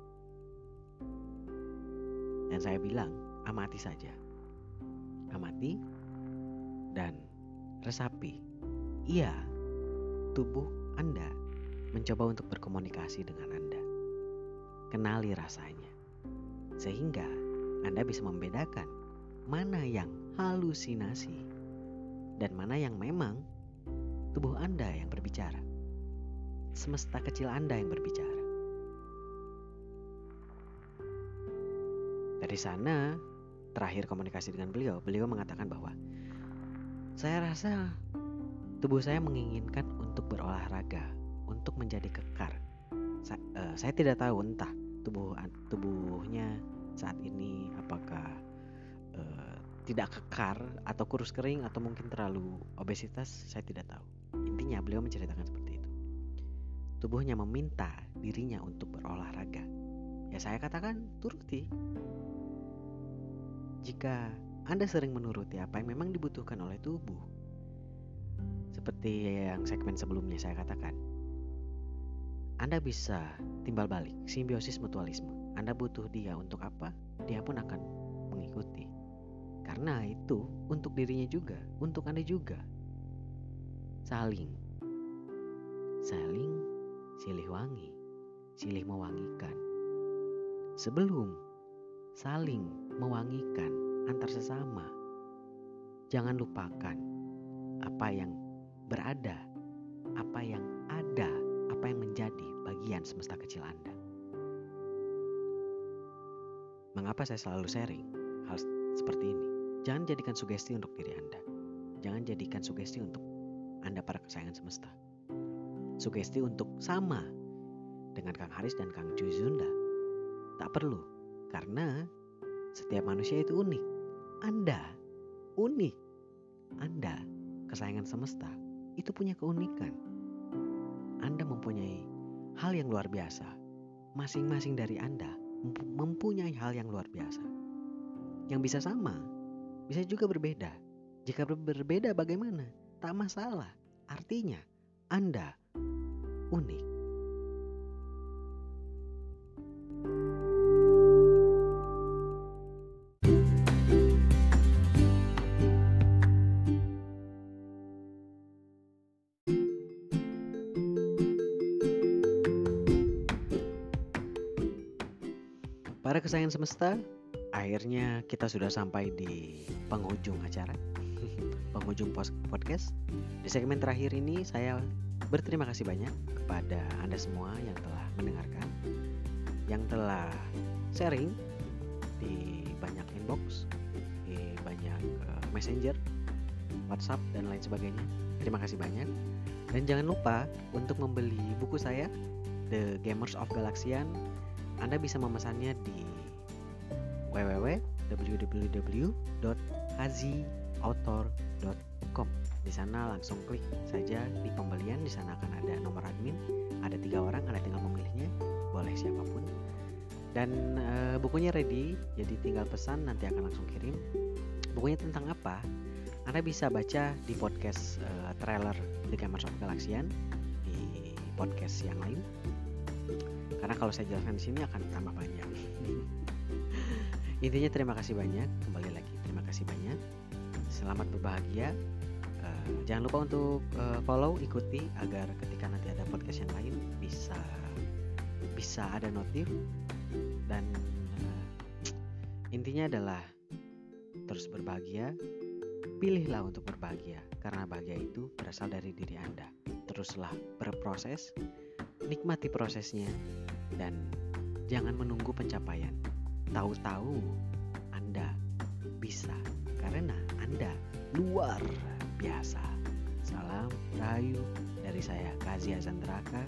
Dan saya bilang, amati saja. Amati dan resapi. Iya, tubuh Anda mencoba untuk berkomunikasi dengan Anda. Kenali rasanya. Sehingga anda bisa membedakan mana yang halusinasi dan mana yang memang tubuh Anda yang berbicara. Semesta kecil Anda yang berbicara. Dari sana, terakhir komunikasi dengan beliau, beliau mengatakan bahwa saya rasa tubuh saya menginginkan untuk berolahraga, untuk menjadi kekar. Sa uh, saya tidak tahu entah tubuh tubuhnya saat ini? Apakah uh, tidak kekar atau kurus kering atau mungkin terlalu obesitas? Saya tidak tahu. Intinya beliau menceritakan seperti itu. Tubuhnya meminta dirinya untuk berolahraga. Ya saya katakan turuti. Jika anda sering menuruti apa yang memang dibutuhkan oleh tubuh seperti yang segmen sebelumnya saya katakan anda bisa timbal balik simbiosis mutualisme anda butuh dia untuk apa, dia pun akan mengikuti. Karena itu untuk dirinya juga, untuk Anda juga. Saling. Saling silih wangi, silih mewangikan. Sebelum saling mewangikan antar sesama, jangan lupakan apa yang berada, apa yang ada, apa yang menjadi bagian semesta kecil Anda. Mengapa saya selalu sharing hal seperti ini? Jangan jadikan sugesti untuk diri Anda. Jangan jadikan sugesti untuk Anda para kesayangan semesta. Sugesti untuk sama dengan Kang Haris dan Kang Juzunda. Tak perlu, karena setiap manusia itu unik. Anda unik. Anda, kesayangan semesta, itu punya keunikan. Anda mempunyai hal yang luar biasa. Masing-masing dari Anda mempunyai hal yang luar biasa. Yang bisa sama, bisa juga berbeda. Jika berbeda bagaimana? Tak masalah. Artinya, Anda unik. Semesta, akhirnya kita sudah sampai di penghujung acara, penghujung podcast. Di segmen terakhir ini saya berterima kasih banyak kepada Anda semua yang telah mendengarkan, yang telah sharing di banyak inbox, di banyak uh, messenger, WhatsApp dan lain sebagainya. Terima kasih banyak. Dan jangan lupa untuk membeli buku saya The Gamers of Galaxian anda bisa memesannya di www.haziauthor.com. Di sana langsung klik saja di pembelian. Di sana akan ada nomor admin. Ada tiga orang, Anda tinggal memilihnya. Boleh siapa pun. Dan e, bukunya ready, jadi tinggal pesan nanti akan langsung kirim. Bukunya tentang apa? Anda bisa baca di podcast e, trailer The Gamers of Galaxian di podcast yang lain karena kalau saya jelaskan di sini akan tambah banyak. Intinya terima kasih banyak, kembali lagi terima kasih banyak. Selamat berbahagia. Uh, jangan lupa untuk uh, follow, ikuti agar ketika nanti ada podcast yang lain bisa bisa ada notif dan uh, intinya adalah terus berbahagia. Pilihlah untuk berbahagia karena bahagia itu berasal dari diri Anda. Teruslah berproses, nikmati prosesnya dan jangan menunggu pencapaian. Tahu-tahu Anda bisa karena Anda luar biasa. Salam rayu dari saya Kazi Azandraka.